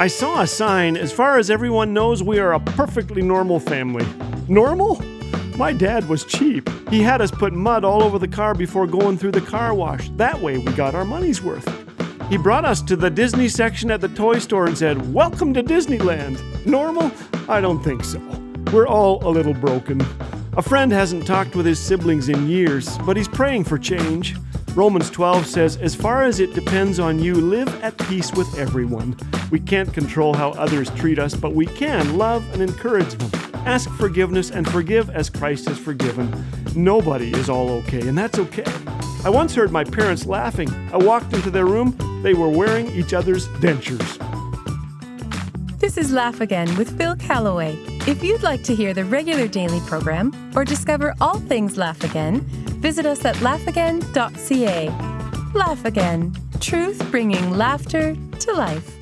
I saw a sign. As far as everyone knows, we are a perfectly normal family. Normal? My dad was cheap. He had us put mud all over the car before going through the car wash. That way we got our money's worth. He brought us to the Disney section at the toy store and said, Welcome to Disneyland. Normal? I don't think so. We're all a little broken. A friend hasn't talked with his siblings in years, but he's praying for change. Romans 12 says, As far as it depends on you, live at peace with everyone. We can't control how others treat us, but we can love and encourage them. Ask forgiveness and forgive as Christ has forgiven. Nobody is all okay, and that's okay. I once heard my parents laughing. I walked into their room, they were wearing each other's dentures. This is Laugh Again with Phil Callaway. If you'd like to hear the regular daily program or discover all things Laugh Again, visit us at laughagain.ca. Laugh Again, truth bringing laughter to life.